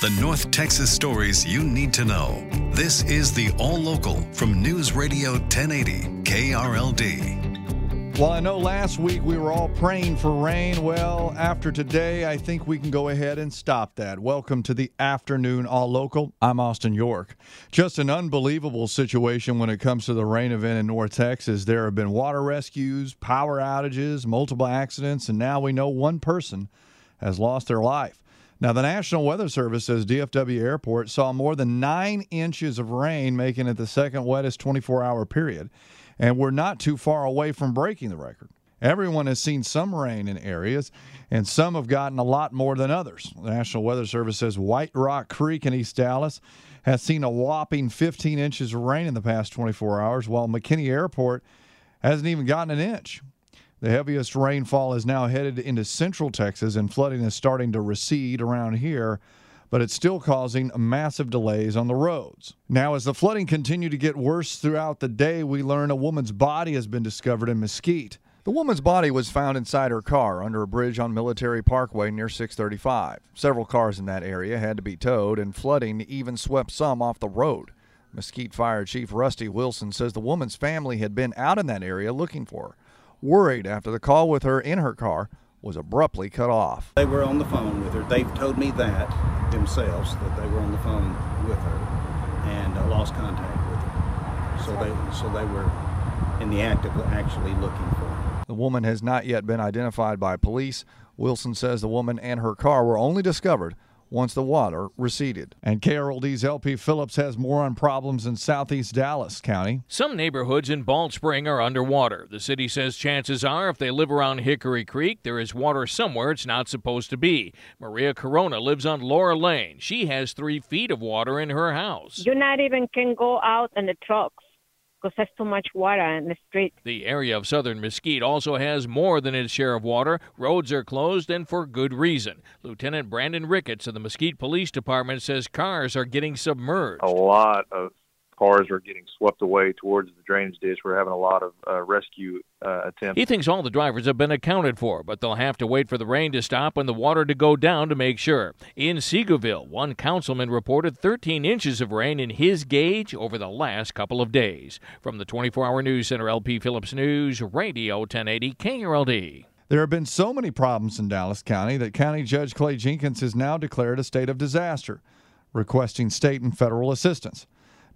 The North Texas stories you need to know. This is the All Local from News Radio 1080 KRLD. Well, I know last week we were all praying for rain. Well, after today, I think we can go ahead and stop that. Welcome to the afternoon All Local. I'm Austin York. Just an unbelievable situation when it comes to the rain event in North Texas. There have been water rescues, power outages, multiple accidents, and now we know one person has lost their life. Now, the National Weather Service says DFW Airport saw more than nine inches of rain, making it the second wettest 24 hour period and we're not too far away from breaking the record. Everyone has seen some rain in areas, and some have gotten a lot more than others. The National Weather Service says White Rock Creek in East Dallas has seen a whopping 15 inches of rain in the past 24 hours, while McKinney Airport hasn't even gotten an inch. The heaviest rainfall is now headed into central Texas, and flooding is starting to recede around here but it's still causing massive delays on the roads. Now, as the flooding continued to get worse throughout the day, we learn a woman's body has been discovered in Mesquite. The woman's body was found inside her car under a bridge on Military Parkway near 635. Several cars in that area had to be towed, and flooding even swept some off the road. Mesquite Fire Chief Rusty Wilson says the woman's family had been out in that area looking for her. Worried after the call with her in her car was abruptly cut off. They were on the phone with her. They've told me that themselves that they were on the phone with her and uh, lost contact with her. So they so they were in the act of actually looking for her. The woman has not yet been identified by police. Wilson says the woman and her car were only discovered once the water receded. And KRLD's LP Phillips has more on problems in southeast Dallas County. Some neighborhoods in Balch Spring are underwater. The city says chances are if they live around Hickory Creek, there is water somewhere it's not supposed to be. Maria Corona lives on Laura Lane. She has three feet of water in her house. You not even can go out in the trucks because there's too much water in the street. The area of southern Mesquite also has more than its share of water. Roads are closed and for good reason. Lieutenant Brandon Ricketts of the Mesquite Police Department says cars are getting submerged. A lot of cars are getting swept away towards the drainage ditch. We're having a lot of uh, rescue uh, attempts. He thinks all the drivers have been accounted for, but they'll have to wait for the rain to stop and the water to go down to make sure. In Seagoville, one councilman reported 13 inches of rain in his gauge over the last couple of days. From the 24 Hour News Center, LP Phillips News, Radio 1080 KRLD. There have been so many problems in Dallas County that County Judge Clay Jenkins has now declared a state of disaster, requesting state and federal assistance.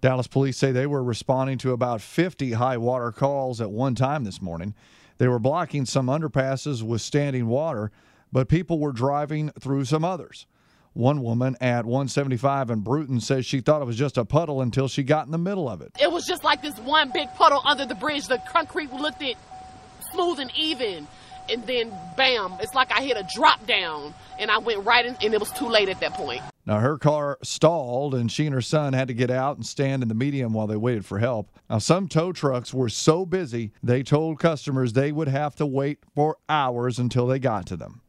Dallas police say they were responding to about 50 high water calls at one time this morning. They were blocking some underpasses with standing water, but people were driving through some others. One woman at 175 in Bruton says she thought it was just a puddle until she got in the middle of it. It was just like this one big puddle under the bridge. The concrete looked it smooth and even, and then bam, it's like I hit a drop down, and I went right in, and it was too late at that point. Now, her car stalled, and she and her son had to get out and stand in the median while they waited for help. Now, some tow trucks were so busy, they told customers they would have to wait for hours until they got to them.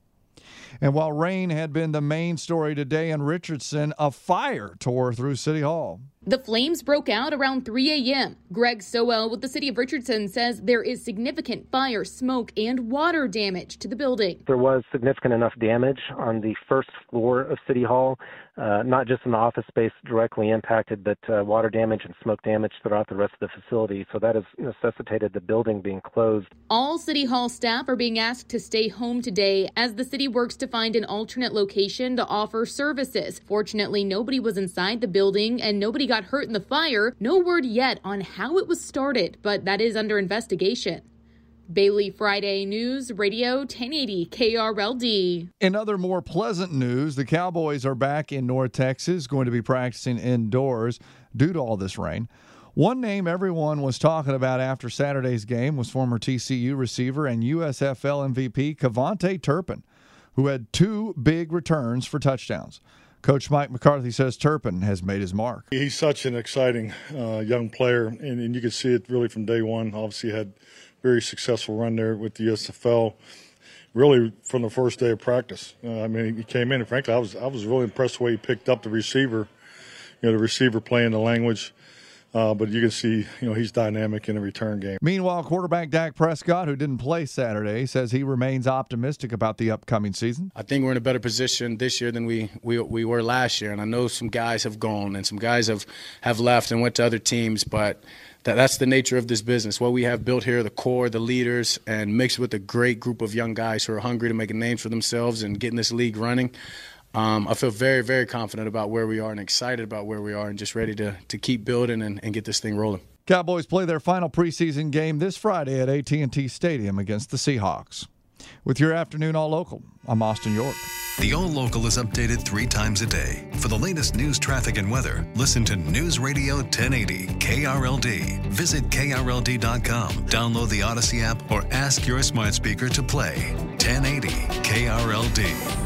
And while rain had been the main story today in Richardson, a fire tore through City Hall. The flames broke out around 3 a.m. Greg Sowell with the city of Richardson says there is significant fire, smoke, and water damage to the building. There was significant enough damage on the first floor of City Hall, uh, not just in the office space directly impacted, but uh, water damage and smoke damage throughout the rest of the facility. So that has necessitated the building being closed. All City Hall staff are being asked to stay home today as the city works to find an alternate location to offer services. Fortunately, nobody was inside the building and nobody got got hurt in the fire. No word yet on how it was started, but that is under investigation. Bailey Friday News Radio 1080 KRLD. In other more pleasant news, the Cowboys are back in North Texas, going to be practicing indoors due to all this rain. One name everyone was talking about after Saturday's game was former TCU receiver and USFL MVP KaVontae Turpin, who had two big returns for touchdowns. Coach Mike McCarthy says Turpin has made his mark. He's such an exciting uh, young player, and, and, you can see it really from day one. Obviously, had very successful run there with the USFL. Really, from the first day of practice. Uh, I mean, he came in, and frankly, I was I was really impressed the way he picked up the receiver. You know, the receiver playing the language uh, but you can see, you know, he's dynamic in the return game. Meanwhile, quarterback Dak Prescott, who didn't play Saturday, says he remains optimistic about the upcoming season. I think we're in a better position this year than we, we, we were last year. And I know some guys have gone and some guys have, have left and went to other teams, but that, that's the nature of this business. What we have built here, the core, the leaders, and mixed with a great group of young guys who are hungry to make a name for themselves and getting this league running. Um, I feel very, very confident about where we are and excited about where we are and just ready to, to keep building and, and get this thing rolling. Cowboys play their final preseason game this Friday at AT&T Stadium against the Seahawks. With your afternoon all local, I'm Austin York. The All Local is updated three times a day. For the latest news, traffic, and weather, listen to News Radio 1080 KRLD. Visit KRLD.com, download the Audacy app, or ask your smart speaker to play 1080 KRLD.